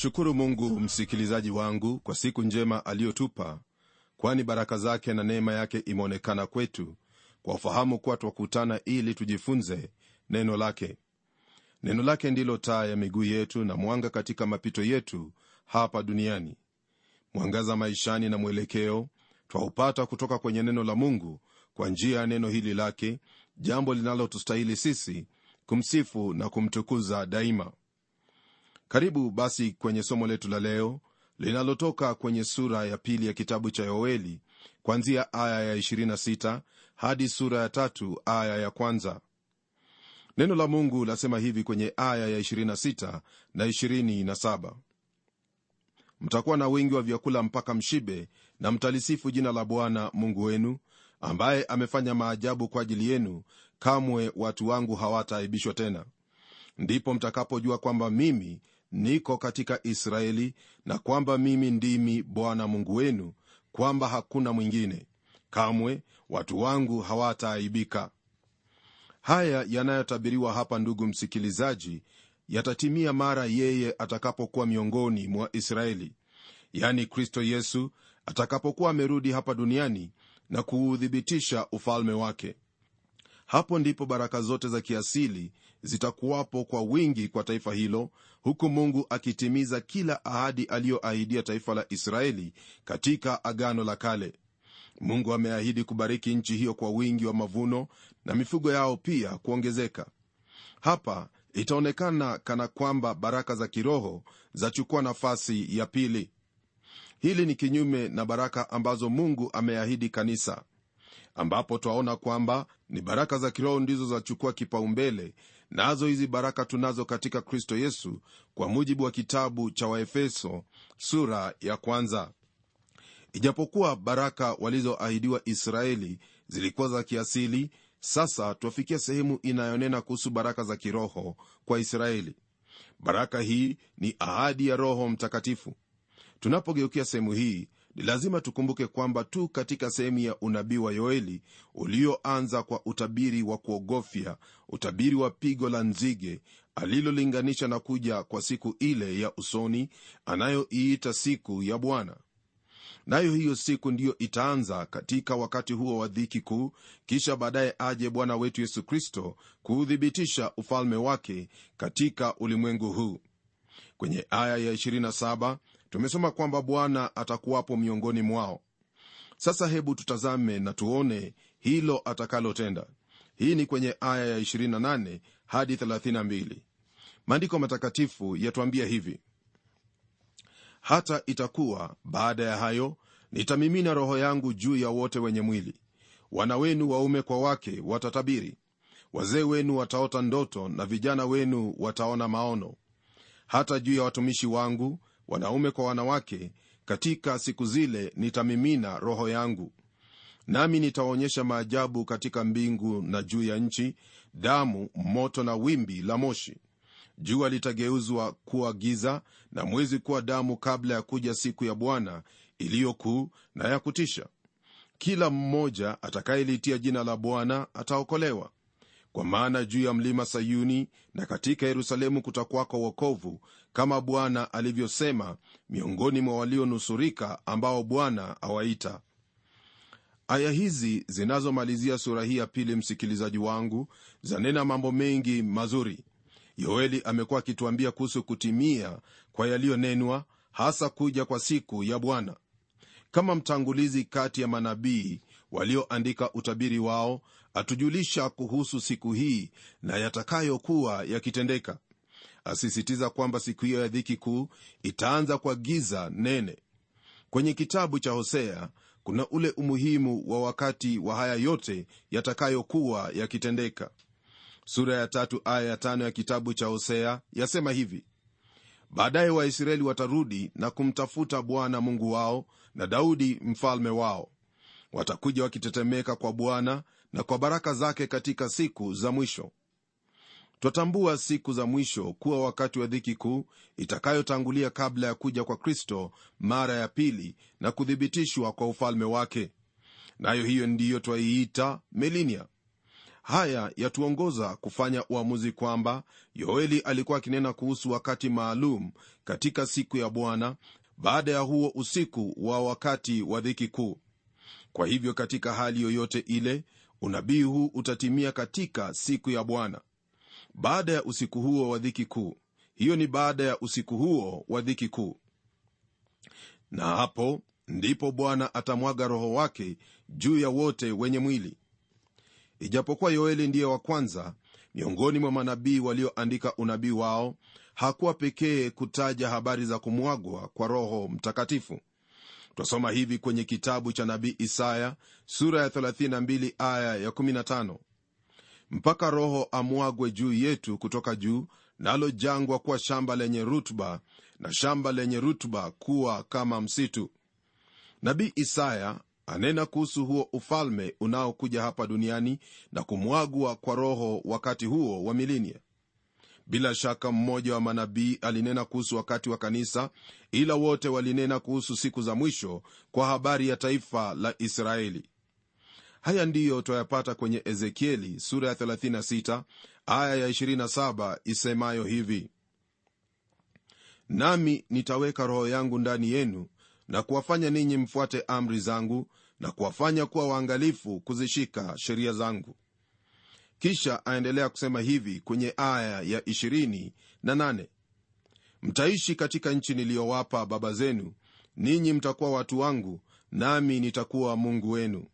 namshukuru mungu msikilizaji wangu kwa siku njema aliyotupa kwani baraka zake na neema yake imeonekana kwetu kwa ufahamu kuwa twakutana ili tujifunze neno lake. Neno lake ndilo taa ya miguu yetu na mwanga katika mapito yetu hapa duniani. Mwangaza maishani na mwelekeo twaupata kutoka kwenye neno la mungu kwa njia ya neno hili lake jambo linalotustahili sisi kumsifu na kumtukuza daima karibu basi kwenye somo letu la leo linalotoka kwenye sura ya pili ya kitabu cha yoeli kwanzia aya ya 26 hadi sura ya tatu aya ya kwanza. Neno la mungu lasema hivi kwenye aya ya 26 na 27 mtakuwa na wingi wa vyakula mpaka mshibe na mtalisifu jina la bwana mungu wenu ambaye amefanya maajabu kwa ajili yenu kamwe watu wangu hawataaibishwa tena. Ndipo mtakapojua kwamba mimi niko katika israeli na kwamba mimi ndimi bwana mungu wenu kwamba hakuna mwingine. Kamwe watu wangu hawataaibika. Haya yanayotabiriwa hapa ndugu msikilizaji yatatimia mara yeye atakapokuwa miongoni mwa israeli. Yani kristo yesu atakapokuwa amerudi hapa duniani na kuuthibitisha ufalme wake. Hapo ndipo baraka zote za kiasili zitakuwapo kwa wingi kwa taifa hilo huku mungu akitimiza kila ahadi aliyoahidia taifa la israeli katika agano la kale. Mungu ameahidi kubariki nchi hiyo kwa wingi wa mavuno na mifugo yao pia kuongezeka. Hapa itaonekana kana kwamba baraka za kiroho zachukua nafasi ya pili. Hili ni kinyume na baraka ambazo mungu ameahidi kanisa ambapo twaona kwamba ni baraka za kiroho ndizo zachukua kipaumbele nazo hizi baraka tunazo katika kristo yesu kwa mujibu wa kitabu cha waefeso sura ya kwanza. Ijapokuwa baraka walizoahidiwa israeli zilikuwa za kiasili sasa twafikia sehemu inayonena kuhusu baraka za kiroho kwa israeli. Baraka hii ni ahadi ya roho mtakatifu. Tunapogeukia sehemu hii ni lazima tukumbuke kwamba tu katika sehemu ya unabii wa yoeli ulioanza kwa utabiri wa kuogofya utabiri wa pigo la nzige alilolinganisha na kuja kwa siku ile ya usoni anayoiita siku ya bwana. Nayo hiyo siku ndiyo itaanza katika wakati huo wa dhiki kuu kisha baadaye aje bwana wetu yesu kristo kuuthibitisha ufalme wake katika ulimwengu huu. Kwenye aya ya 27 tumesoma kwamba bwana atakuwapo miongoni mwao. Sasa hebu tutazame na tuone hilo atakalotenda. Hii ni kwenye aya ya 28 hadi 32 maandiko matakatifu yatwambia hivi. Hata itakuwa baada ya hayo nitamimina roho yangu juu ya wote wenye mwili. Wana wenu waume kwa wake watatabiri. Wazee wenu wataota ndoto na vijana wenu wataona maono. Hata juu ya watumishi wangu wanaume kwa wanawake katika siku zile nitamimina roho yangu. Nami nitaonyesha maajabu katika mbingu na juu ya nchi damu moto na wimbi la moshi. Jua litageuzwa kuwa giza na mwezi kuwa damu kabla ya kuja siku ya bwana iliyokuu na ya kutisha. Kila mmoja atakayelitia jina la bwana ataokolewa kwa maana juu ya mlima sayuni na katika yerusalemu kutakwako wokovu kama bwana alivyosema miongoni mwa walionusurika ambao bwana awaita. Aya hizi zinazomalizia sura hii ya pili msikilizaji wangu zanena mambo mengi mazuri. Yoeli amekuwa akituambia kuhusu kutimia kwa yaliyonenwa hasa kuja kwa siku ya bwana. Kama mtangulizi kati ya manabii walioandika utabiri wao atujulisha kuhusu siku hii na yatakayokuwa yakitendeka. Asisitiza kwamba siku hiyo ya dhiki kuu itaanza kwa giza nene. Kwenye kitabu cha hosea kuna ule umuhimu wa wakati wa haya yote yatakayokuwa yakitendeka. Sura ya tatu aya ya tano ya kitabu cha hosea yasema hivi baadaye waisraeli watarudi na kumtafuta bwana mungu wao na daudi mfalme wao. Watakuja wakitetemeka kwa bwana na kwa baraka zake katika siku za mwisho. Twatambua siku za mwisho kuwa wakati wa dhiki kuu itakayotangulia kabla ya kuja kwa kristo mara ya pili na kuthibitishwa kwa ufalme wake. Nayo hiyo ndiyo twaiita melinia haya yatuongoza kufanya uamuzi kwamba yoeli alikuwa akinena kuhusu wakati maalum katika siku ya bwana baada ya huo usiku wa wakati wa dhiki kuu. Kwa hivyo katika hali yoyote ile unabii huu utatimia katika siku ya bwana. Baada ya usiku huo wa dhiki kuu. Hiyo ni baada ya usiku huo wa dhiki kuu. Na hapo ndipo bwana atamwaga roho wake juu ya wote wenye mwili. Ijapokuwa yoeli ndiye wa kwanza miongoni mwa manabii walioandika unabii wao hakuwa pekee kutaja habari za kumwagwa kwa roho mtakatifu twasoma hivi kwenye kitabu cha nabii isaya sura ya 32 aya ya 15 mpaka roho amwagwe juu yetu kutoka juu nalo jangwa kuwa shamba lenye rutba na shamba lenye rutba kuwa kama msitu. Nabii isaya anena kuhusu huo ufalme unaokuja hapa duniani na kumwagwa kwa roho wakati huo wa milinia bila shaka mmoja wa manabii alinena kuhusu wakati wa kanisa ila wote walinena kuhusu siku za mwisho kwa habari ya taifa la israeli. Haya ndiyo twayapata kwenye ezekieli sura ya 36 aya ya 27 isemayo hivi. Nami nitaweka roho yangu ndani yenu na kuwafanya ninyi mfuate amri zangu na kuwafanya kuwa waangalifu kuzishika sheria zangu kisha aendelea kusema hivi kwenye aya ya 28 mtaishi katika nchi niliyowapa baba zenu ninyi mtakuwa watu wangu nami nitakuwa mungu wenu.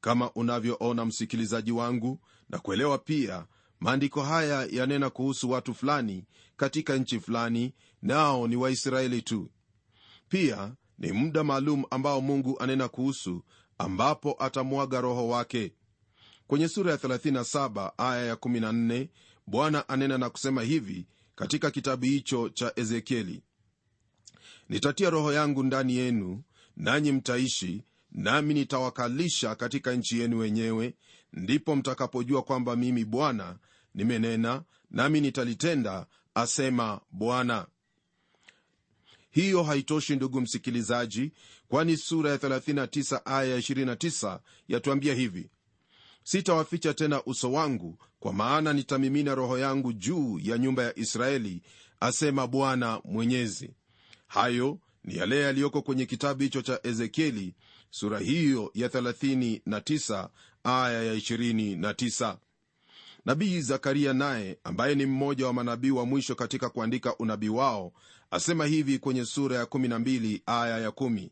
Kama unavyoona msikilizaji wangu na kuelewa pia maandiko haya yanena kuhusu watu fulani katika nchi fulani nao ni waisraeli tu. Pia ni muda maalum ambao mungu anena kuhusu ambapo atamwaga roho wake kwenye sura ya 37 aya ya 14 bwana anena na kusema hivi katika kitabu hicho cha ezekieli. Nitatia roho yangu ndani yenu nanyi mtaishi nami nitawakalisha katika nchi yenu wenyewe. Ndipo mtakapojua kwamba mimi bwana nimenena nami nitalitenda asema bwana. Hiyo haitoshi ndugu msikilizaji kwani sura ya 39 aya ya 29 yatuambia hivi sitawaficha tena uso wangu kwa maana nitamimina roho yangu juu ya nyumba ya israeli asema bwana mwenyezi. Hayo ni yale yaliyoko kwenye kitabu hicho cha ezekieli sura hiyo ya 39 aya ya 29 nabii zakaria naye ambaye ni mmoja wa manabii wa mwisho katika kuandika unabii wao asema hivi kwenye sura ya 12 aya ya 1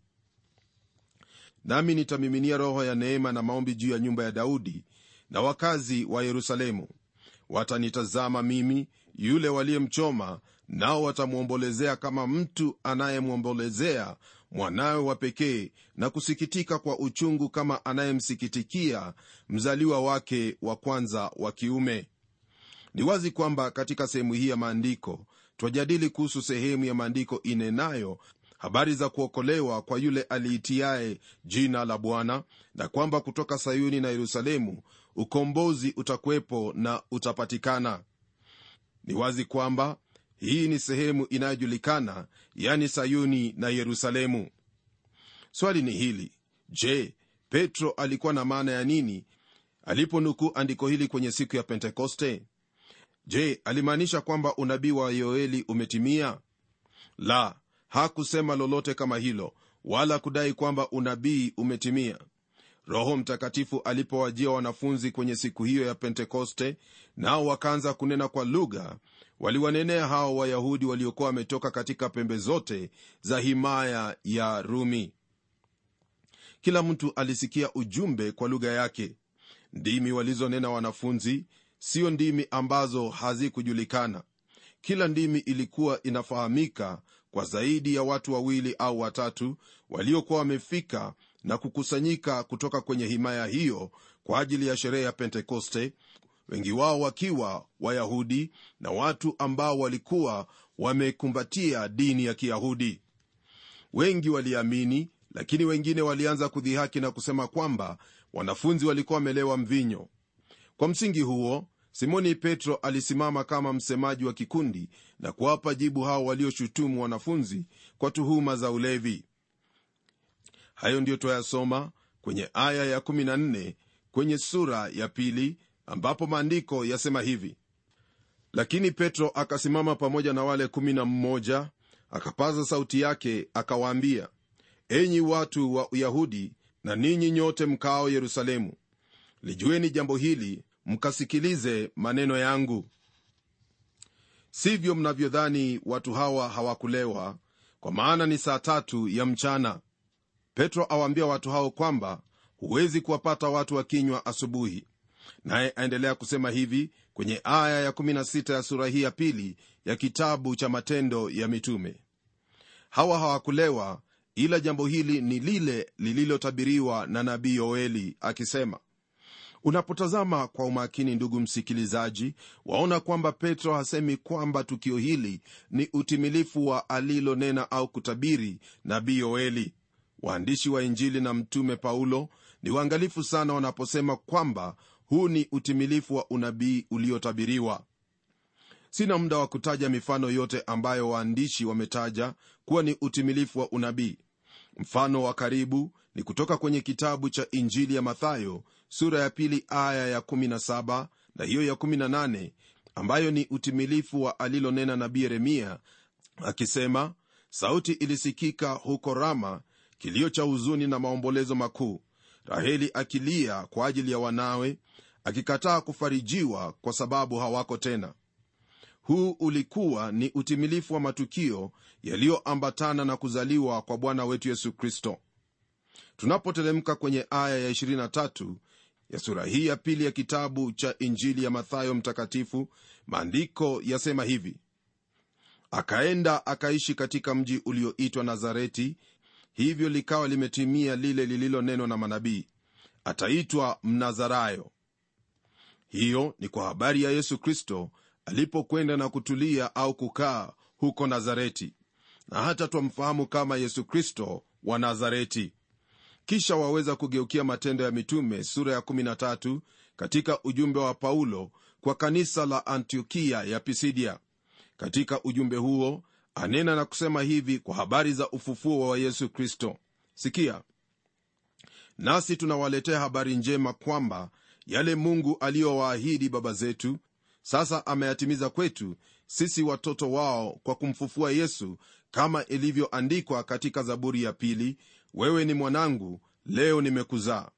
nami nitamiminia roho ya neema na maombi juu ya nyumba ya daudi na wakazi wa yerusalemu. Watanitazama mimi yule waliyemchoma nao watamwombolezea kama mtu anayemwombolezea mwanawe wa pekee na kusikitika kwa uchungu kama anayemsikitikia mzaliwa wake wa kwanza wa kiume. Ni wazi kwamba katika sehemu hii ya maandiko twajadili kuhusu sehemu ya maandiko inenayo habari za kuokolewa kwa yule aliitiaye jina la bwana na kwamba kutoka sayuni na yerusalemu ukombozi utakuwepo na utapatikana. Ni wazi kwamba hii ni sehemu inayojulikana yani sayuni na yerusalemu. Swali ni hili je petro alikuwa na maana ya nini aliponukuu andiko hili kwenye siku ya pentekoste? Je alimaanisha kwamba unabii wa yoeli umetimia? La hakusema lolote kama hilo wala kudai kwamba unabii umetimia. Roho mtakatifu alipowajia wanafunzi kwenye siku hiyo ya pentekoste nao wakaanza kunena kwa lugha waliwanenea hao wayahudi waliokuwa wametoka katika pembe zote za himaya ya rumi. Kila mtu alisikia ujumbe kwa lugha yake. Ndimi walizonena wanafunzi sio ndimi ambazo hazikujulikana. Kila ndimi ilikuwa inafahamika kwa zaidi ya watu wawili au watatu waliokuwa wamefika na kukusanyika kutoka kwenye himaya hiyo kwa ajili ya sherehe ya pentekoste wengi wao wakiwa wayahudi na watu ambao walikuwa wamekumbatia dini ya kiyahudi. Wengi waliamini lakini wengine walianza kudhihaki na kusema kwamba wanafunzi walikuwa wamelewa mvinyo. Kwa msingi huo simoni petro alisimama kama msemaji wa kikundi na kuwapa jibu hao walioshutumu wanafunzi kwa tuhuma za ulevi. Hayo ndiyo twayasoma kwenye aya ya 14 kwenye sura ya pili ambapo maandiko yasema hivi. Lakini petro akasimama pamoja na wale kumi na mmoja akapaza sauti yake akawaambia enyi watu wa uyahudi na ninyi nyote mkaao yerusalemu lijueni jambo hili mkasikilize maneno yangu. Sivyo mnavyodhani watu hawa hawakulewa kwa maana ni saa tatu ya mchana. Petro awaambia watu hao kwamba huwezi kuwapata watu wakinywa asubuhi. Naye aendelea kusema hivi kwenye aya ya16 ya sura hii ya pili ya kitabu cha matendo ya mitume. Hawa hawakulewa ila jambo hili ni lile lililotabiriwa na nabii yoeli akisema unapotazama kwa umakini ndugu msikilizaji waona kwamba petro hasemi kwamba tukio hili ni utimilifu wa alilonena au kutabiri nabii yoeli. Waandishi wa injili na mtume paulo ni waangalifu sana wanaposema kwamba huu ni utimilifu wa unabii uliotabiriwa. Sina muda wa kutaja mifano yote ambayo waandishi wametaja kuwa ni utimilifu wa unabii. Mfano wa karibu ni kutoka kwenye kitabu cha injili ya mathayo sura ya pili aya ya 17 na hiyo ya 18 ambayo ni utimilifu wa alilonena nabii yeremia akisema sauti ilisikika huko rama kilio cha huzuni na maombolezo makuu. Raheli akilia kwa ajili ya wanawe akikataa kufarijiwa kwa sababu hawako tena. Huu ulikuwa ni utimilifu wa matukio yaliyoambatana na kuzaliwa kwa bwana wetu yesu kristo. Tunapotelemka kwenye aya ya 23 ya sura hii ya pili ya kitabu cha injili ya mathayo mtakatifu maandiko yasema hivi. Akaenda akaishi katika mji ulioitwa nazareti hivyo likawa limetimia lile lililonenwa na manabii. Ataitwa mnazarayo. Hiyo ni kwa habari ya yesu kristo alipokwenda na kutulia au kukaa huko nazareti. Na hata twamfahamu kama yesu kristo wa nazareti kisha waweza kugeukia matendo ya mitume sura ya 13 katika ujumbe wa paulo kwa kanisa la antiokia ya pisidia. Katika ujumbe huo anena na kusema hivi kwa habari za ufufuo wa yesu kristo. Sikia. Nasi tunawaletea habari njema kwamba yale mungu aliyowaahidi baba zetu sasa ameyatimiza kwetu sisi watoto wao kwa kumfufua yesu kama ilivyoandikwa katika zaburi ya pili wewe ni mwanangu leo nimekuzaa.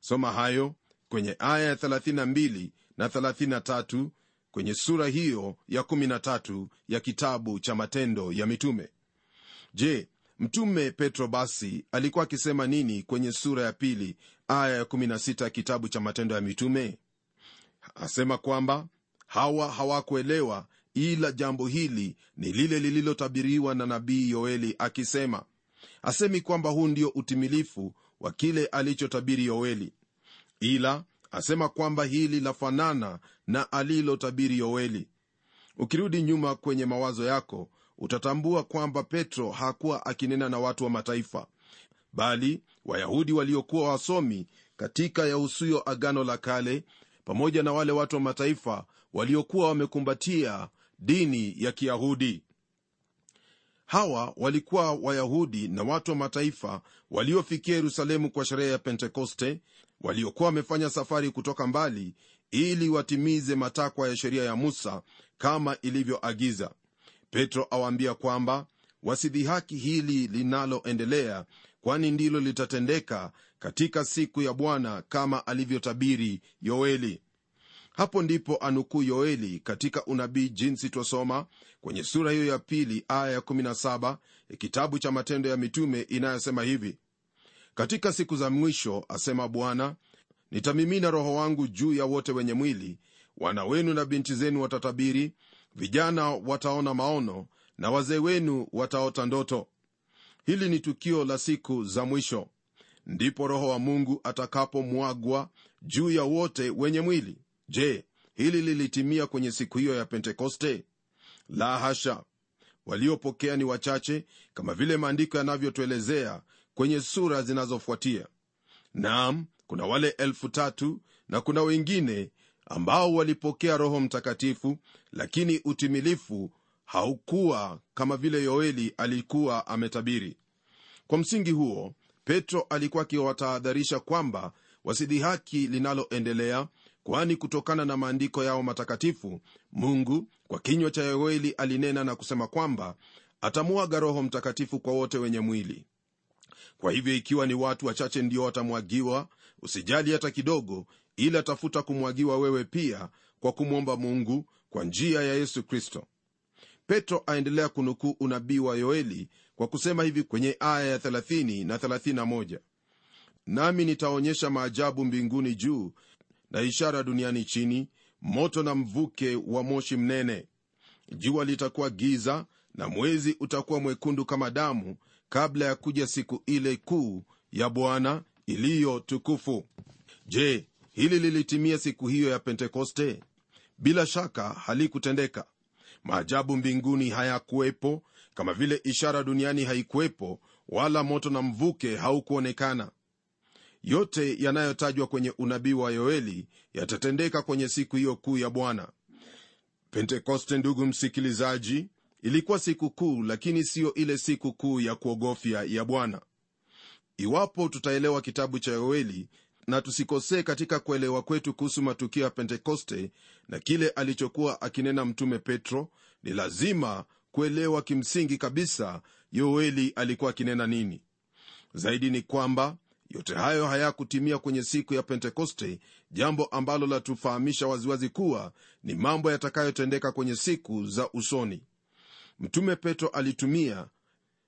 Soma hayo kwenye aya ya 32 na 33 kwenye sura hiyo ya 13 ya kitabu cha matendo ya mitume. Je mtume petro basi alikuwa akisema nini kwenye sura ya pili aya ya 16 ya kitabu cha matendo ya mitume? Asema kwamba hawa hawakuelewa ila jambo hili ni lile lililotabiriwa na nabii yoeli akisema asemi kwamba huu ndio utimilifu wa kile alichotabiri yoeli. Ila asema kwamba hili lafanana na alilotabiri yoeli. Ukirudi nyuma kwenye mawazo yako utatambua kwamba petro hakuwa akinena na watu wa mataifa bali wayahudi waliokuwa wasomi katika yahusuyo agano la kale pamoja na wale watu wa mataifa waliokuwa wamekumbatia dini ya kiyahudi hawa walikuwa wayahudi na watu wa mataifa waliofikia yerusalemu kwa sherehe ya pentekoste waliokuwa wamefanya safari kutoka mbali ili watimize matakwa ya sheria ya musa kama ilivyoagiza. Petro awaambia kwamba wasidhihaki hili linaloendelea kwani ndilo litatendeka katika siku ya bwana kama alivyotabiri yoeli hapo ndipo anukuu yoeli katika unabii jinsi twasoma kwenye sura hiyo ya pili aya ya 17 ya kitabu cha matendo ya mitume inayosema hivi katika siku za mwisho asema bwana nitamimina roho wangu juu ya wote wenye mwili. Wana wenu na binti zenu watatabiri vijana wataona maono na wazee wenu wataota ndoto. Hili ni tukio la siku za mwisho. Ndipo roho wa mungu atakapomwagwa juu ya wote wenye mwili je hili lilitimia kwenye siku hiyo ya pentekoste? La hasha! Waliopokea ni wachache kama vile maandiko yanavyotuelezea kwenye sura zinazofuatia. Naam kuna wale elfu tatu na kuna wengine ambao walipokea roho mtakatifu lakini utimilifu haukuwa kama vile yoeli alikuwa ametabiri. Kwa msingi huo petro alikuwa akiwatahadharisha kwamba wasidhihaki linaloendelea kwani kutokana na maandiko yao matakatifu mungu kwa kinywa cha yoeli alinena na kusema kwamba atamwaga roho mtakatifu kwa wote wenye mwili. Kwa hivyo ikiwa ni watu wachache ndio watamwagiwa usijali hata kidogo ila tafuta kumwagiwa wewe pia kwa kumwomba mungu kwa njia ya yesu kristo. Petro aendelea kunukuu unabii wa yoeli kwa kusema hivi kwenye aya ya 30 na 31 nami nitaonyesha maajabu mbinguni juu na ishara duniani chini moto na mvuke wa moshi mnene. Jua litakuwa giza na mwezi utakuwa mwekundu kama damu kabla ya kuja siku ile kuu ya bwana iliyo tukufu. Je hili lilitimia siku hiyo ya pentekoste? Bila shaka halikutendeka. Maajabu mbinguni hayakuwepo kama vile ishara duniani haikuwepo wala moto na mvuke haukuonekana yote yanayotajwa kwenye unabii wa yoeli yatatendeka kwenye siku hiyo kuu ya bwana. Pentekoste ndugu msikilizaji ilikuwa siku kuu lakini siyo ile siku kuu ya kuogofya ya bwana. Iwapo tutaelewa kitabu cha yoeli na tusikosee katika kuelewa kwetu kuhusu matukio ya pentekoste na kile alichokuwa akinena mtume petro ni lazima kuelewa kimsingi kabisa yoeli alikuwa akinena nini. Zaidi ni kwamba yote hayo hayakutimia kwenye siku ya pentekoste jambo ambalo latufahamisha waziwazi kuwa ni mambo yatakayotendeka kwenye siku za usoni. Mtume petro alitumia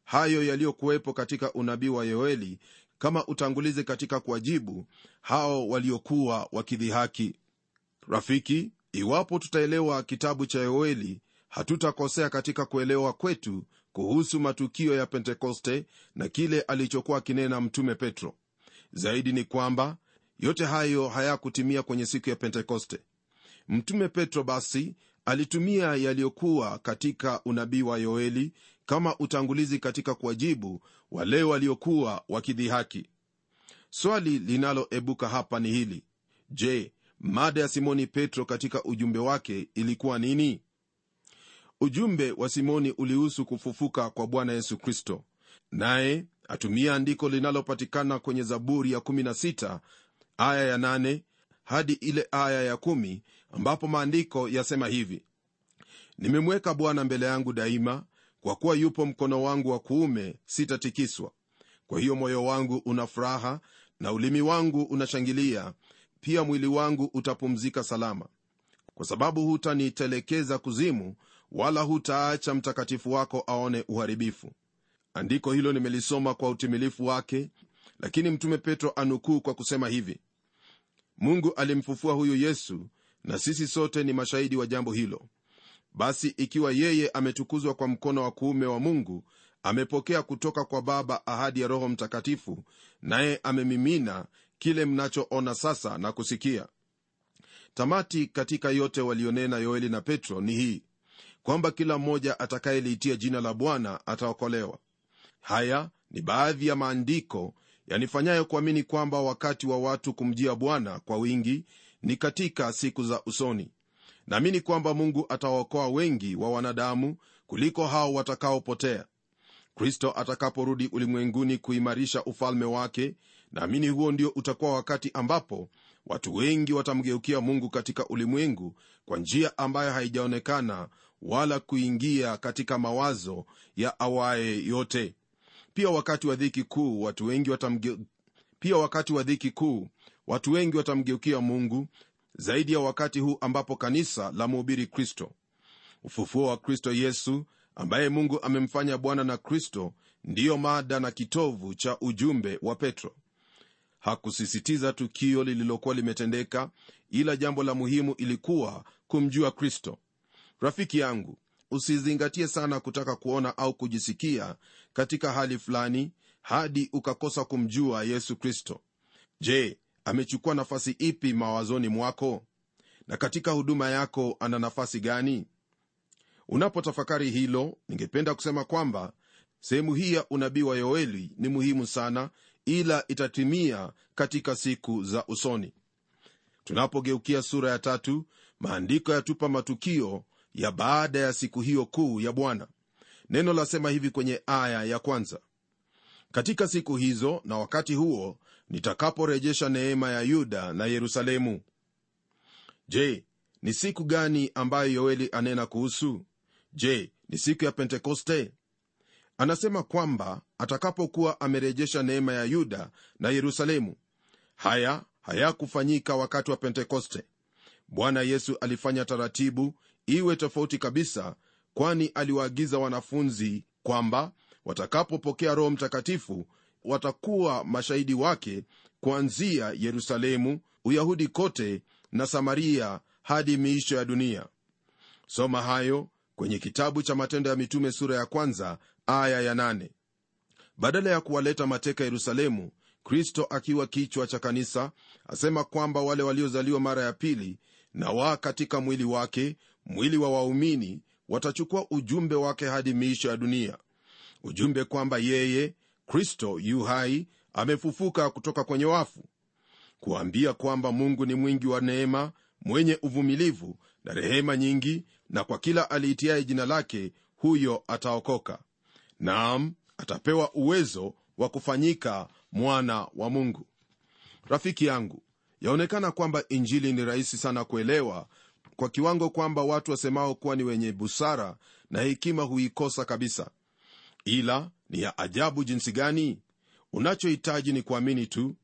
hayo yaliyokuwepo katika unabii wa yoeli kama utangulizi katika kuwajibu hao waliokuwa wakidhihaki. Rafiki iwapo tutaelewa kitabu cha yoeli hatutakosea katika kuelewa kwetu kuhusu matukio ya pentekoste na kile alichokuwa akinena mtume petro zaidi ni kwamba yote hayo hayakutimia kwenye siku ya pentekoste. Mtume petro basi alitumia yaliyokuwa katika unabii wa yoeli kama utangulizi katika kuwajibu wale waliokuwa wakidhihaki. Swali linaloebuka hapa ni hili. Je mada ya simoni petro katika ujumbe wake ilikuwa nini? Ujumbe wa simoni ulihusu kufufuka kwa bwana yesu kristo. Naye atumia andiko linalopatikana kwenye zaburi ya 16 aya ya 8 hadi ile aya ya 1 ambapo maandiko yasema hivi. Nimemweka bwana mbele yangu daima kwa kuwa yupo mkono wangu wa kuume sitatikiswa. Kwa hiyo moyo wangu una furaha na ulimi wangu unashangilia pia mwili wangu utapumzika salama. Kwa sababu hutanitelekeza kuzimu wala hutaacha mtakatifu wako aone uharibifu andiko hilo nimelisoma kwa utimilifu wake lakini mtume petro anukuu kwa kusema hivi mungu alimfufua huyu yesu na sisi sote ni mashahidi wa jambo hilo. Basi ikiwa yeye ametukuzwa kwa mkono wa kuume wa mungu amepokea kutoka kwa baba ahadi ya roho mtakatifu naye amemimina kile mnachoona sasa na kusikia. Tamati katika yote walionena yoeli na petro ni hii kwamba kila mmoja atakayeliitia jina la bwana ataokolewa haya ni baadhi ya maandiko yanifanyayo kuamini kwamba wakati wa watu kumjia bwana kwa wingi ni katika siku za usoni. Naamini kwamba mungu atawaokoa wengi wa wanadamu kuliko hao watakaopotea. Kristo atakaporudi ulimwenguni kuimarisha ufalme wake naamini huo ndio utakuwa wakati ambapo watu wengi watamgeukia mungu katika ulimwengu kwa njia ambayo haijaonekana wala kuingia katika mawazo ya awaye yote pia wakati wa dhiki kuu watu wengi watamge... pia wakati wa dhiki kuu watu wengi watamgeukia mungu zaidi ya wakati huu ambapo kanisa la mhubiri kristo. Ufufuo wa kristo yesu ambaye mungu amemfanya bwana na kristo ndiyo mada na kitovu cha ujumbe wa petro. Hakusisitiza tukio lililokuwa limetendeka ila jambo la muhimu ilikuwa kumjua kristo. Rafiki yangu usizingatie sana kutaka kuona au kujisikia katika hali fulani hadi ukakosa kumjua yesu kristo. Je amechukua nafasi ipi mawazoni mwako? Na katika huduma yako ana nafasi gani? Unapotafakari hilo ningependa kusema kwamba sehemu hii ya unabii wa yoeli ni muhimu sana ila itatimia katika siku za usoni. Tunapogeukia sura ya tatu maandiko yatupa matukio ya baada ya siku hiyo kuu ya bwana. Neno lasema hivi kwenye aya ya kwanza. Katika siku hizo na wakati huo nitakaporejesha neema ya yuda na yerusalemu. Je ni siku gani ambayo yoeli anena kuhusu? Je ni siku ya pentekoste? Anasema kwamba atakapokuwa amerejesha neema ya yuda na yerusalemu haya hayakufanyika wakati wa pentekoste. Bwana yesu alifanya taratibu iwe tofauti kabisa kwani aliwaagiza wanafunzi kwamba watakapopokea roho mtakatifu watakuwa mashahidi wake kuanzia yerusalemu uyahudi kote na samaria hadi miisho ya dunia soma hayo kwenye kitabu cha matendo ya mitume sura ya kwanza aya ya nane. badala ya kuwaleta mateka yerusalemu kristo akiwa kichwa cha kanisa asema kwamba wale waliozaliwa mara ya pili na wa katika mwili wake mwili wa waumini watachukua ujumbe wake hadi miisho ya dunia. Ujumbe kwamba yeye kristo yu hai amefufuka kutoka kwenye wafu. Kuambia kwamba mungu ni mwingi wa neema mwenye uvumilivu na rehema nyingi na kwa kila aliitiaye jina lake huyo ataokoka. Naam atapewa uwezo wa kufanyika mwana wa mungu. Rafiki yangu yaonekana kwamba injili ni rahisi sana kuelewa kwa kiwango kwamba watu wasemao kuwa ni wenye busara na hekima huikosa kabisa. Ila ni ya ajabu jinsi gani? Unachohitaji ni kuamini tu.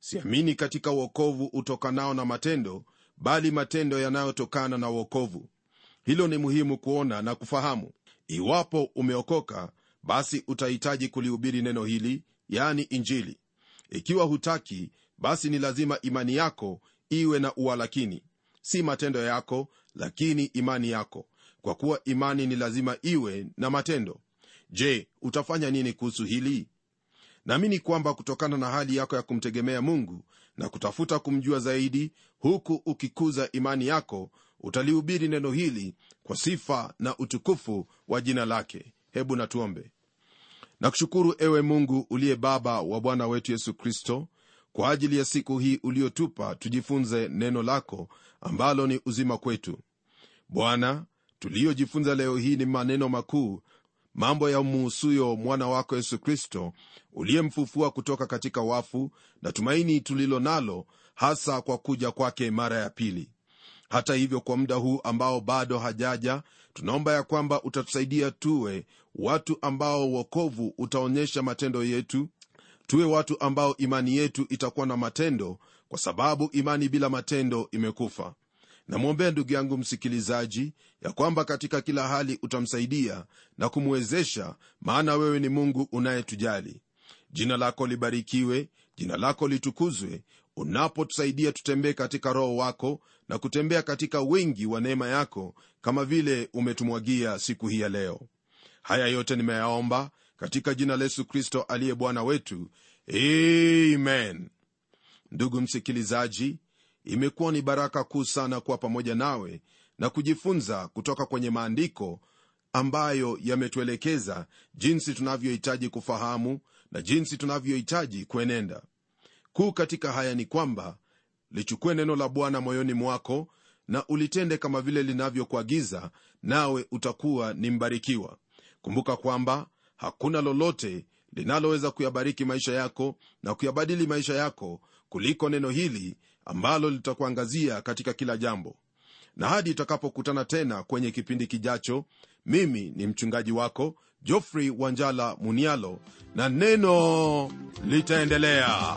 Siamini katika uokovu utokanao na matendo bali matendo yanayotokana na uokovu hilo ni muhimu kuona na kufahamu. Iwapo umeokoka basi utahitaji kulihubiri neno hili yani injili. Ikiwa hutaki basi ni lazima imani yako iwe na uwalakini si matendo yako lakini imani yako. Kwa kuwa imani ni lazima iwe na matendo. Je utafanya nini kuhusu hili? Naamini kwamba kutokana na hali yako ya kumtegemea mungu na kutafuta kumjua zaidi huku ukikuza imani yako utalihubiri neno hili kwa sifa na utukufu wa jina lake. Hebu natuombe. Nakushukuru ewe mungu uliye baba wa bwana wetu yesu kristo kwa ajili ya siku hii uliotupa tujifunze neno lako ambalo ni uzima kwetu. Bwana tuliyojifunza leo hii ni maneno makuu mambo ya muhusuyo mwana wako yesu kristo uliyemfufua kutoka katika wafu na tumaini tulilo nalo hasa kwa kuja kwake mara ya pili. Hata hivyo kwa muda huu ambao bado hajaja tunaomba ya kwamba utatusaidia tuwe watu ambao wokovu utaonyesha matendo yetu tuwe watu ambao imani yetu itakuwa na matendo kwa sababu imani bila matendo imekufa. Namwombea ndugu yangu msikilizaji ya kwamba katika kila hali utamsaidia na kumwezesha maana wewe ni mungu unayetujali. Jina lako libarikiwe jina lako litukuzwe unapotusaidia tutembee katika roho wako na kutembea katika wingi wa neema yako kama vile umetumwagia siku hii ya leo. Haya yote nimeyaomba katika jina la yesu kristo aliye bwana wetu. Amen ndugu msikilizaji imekuwa ni baraka kuu sana kuwa pamoja nawe na kujifunza kutoka kwenye maandiko ambayo yametuelekeza jinsi tunavyohitaji kufahamu na jinsi tunavyohitaji kuenenda. Kuu katika haya ni kwamba lichukue neno la bwana moyoni mwako na ulitende kama vile linavyokuagiza nawe utakuwa ni mbarikiwa. Kumbuka kwamba hakuna lolote linaloweza kuyabariki maisha yako na kuyabadili maisha yako kuliko neno hili ambalo litakuangazia katika kila jambo. Na hadi itakapokutana tena kwenye kipindi kijacho mimi ni mchungaji wako jofrey wanjala munialo na neno litaendelea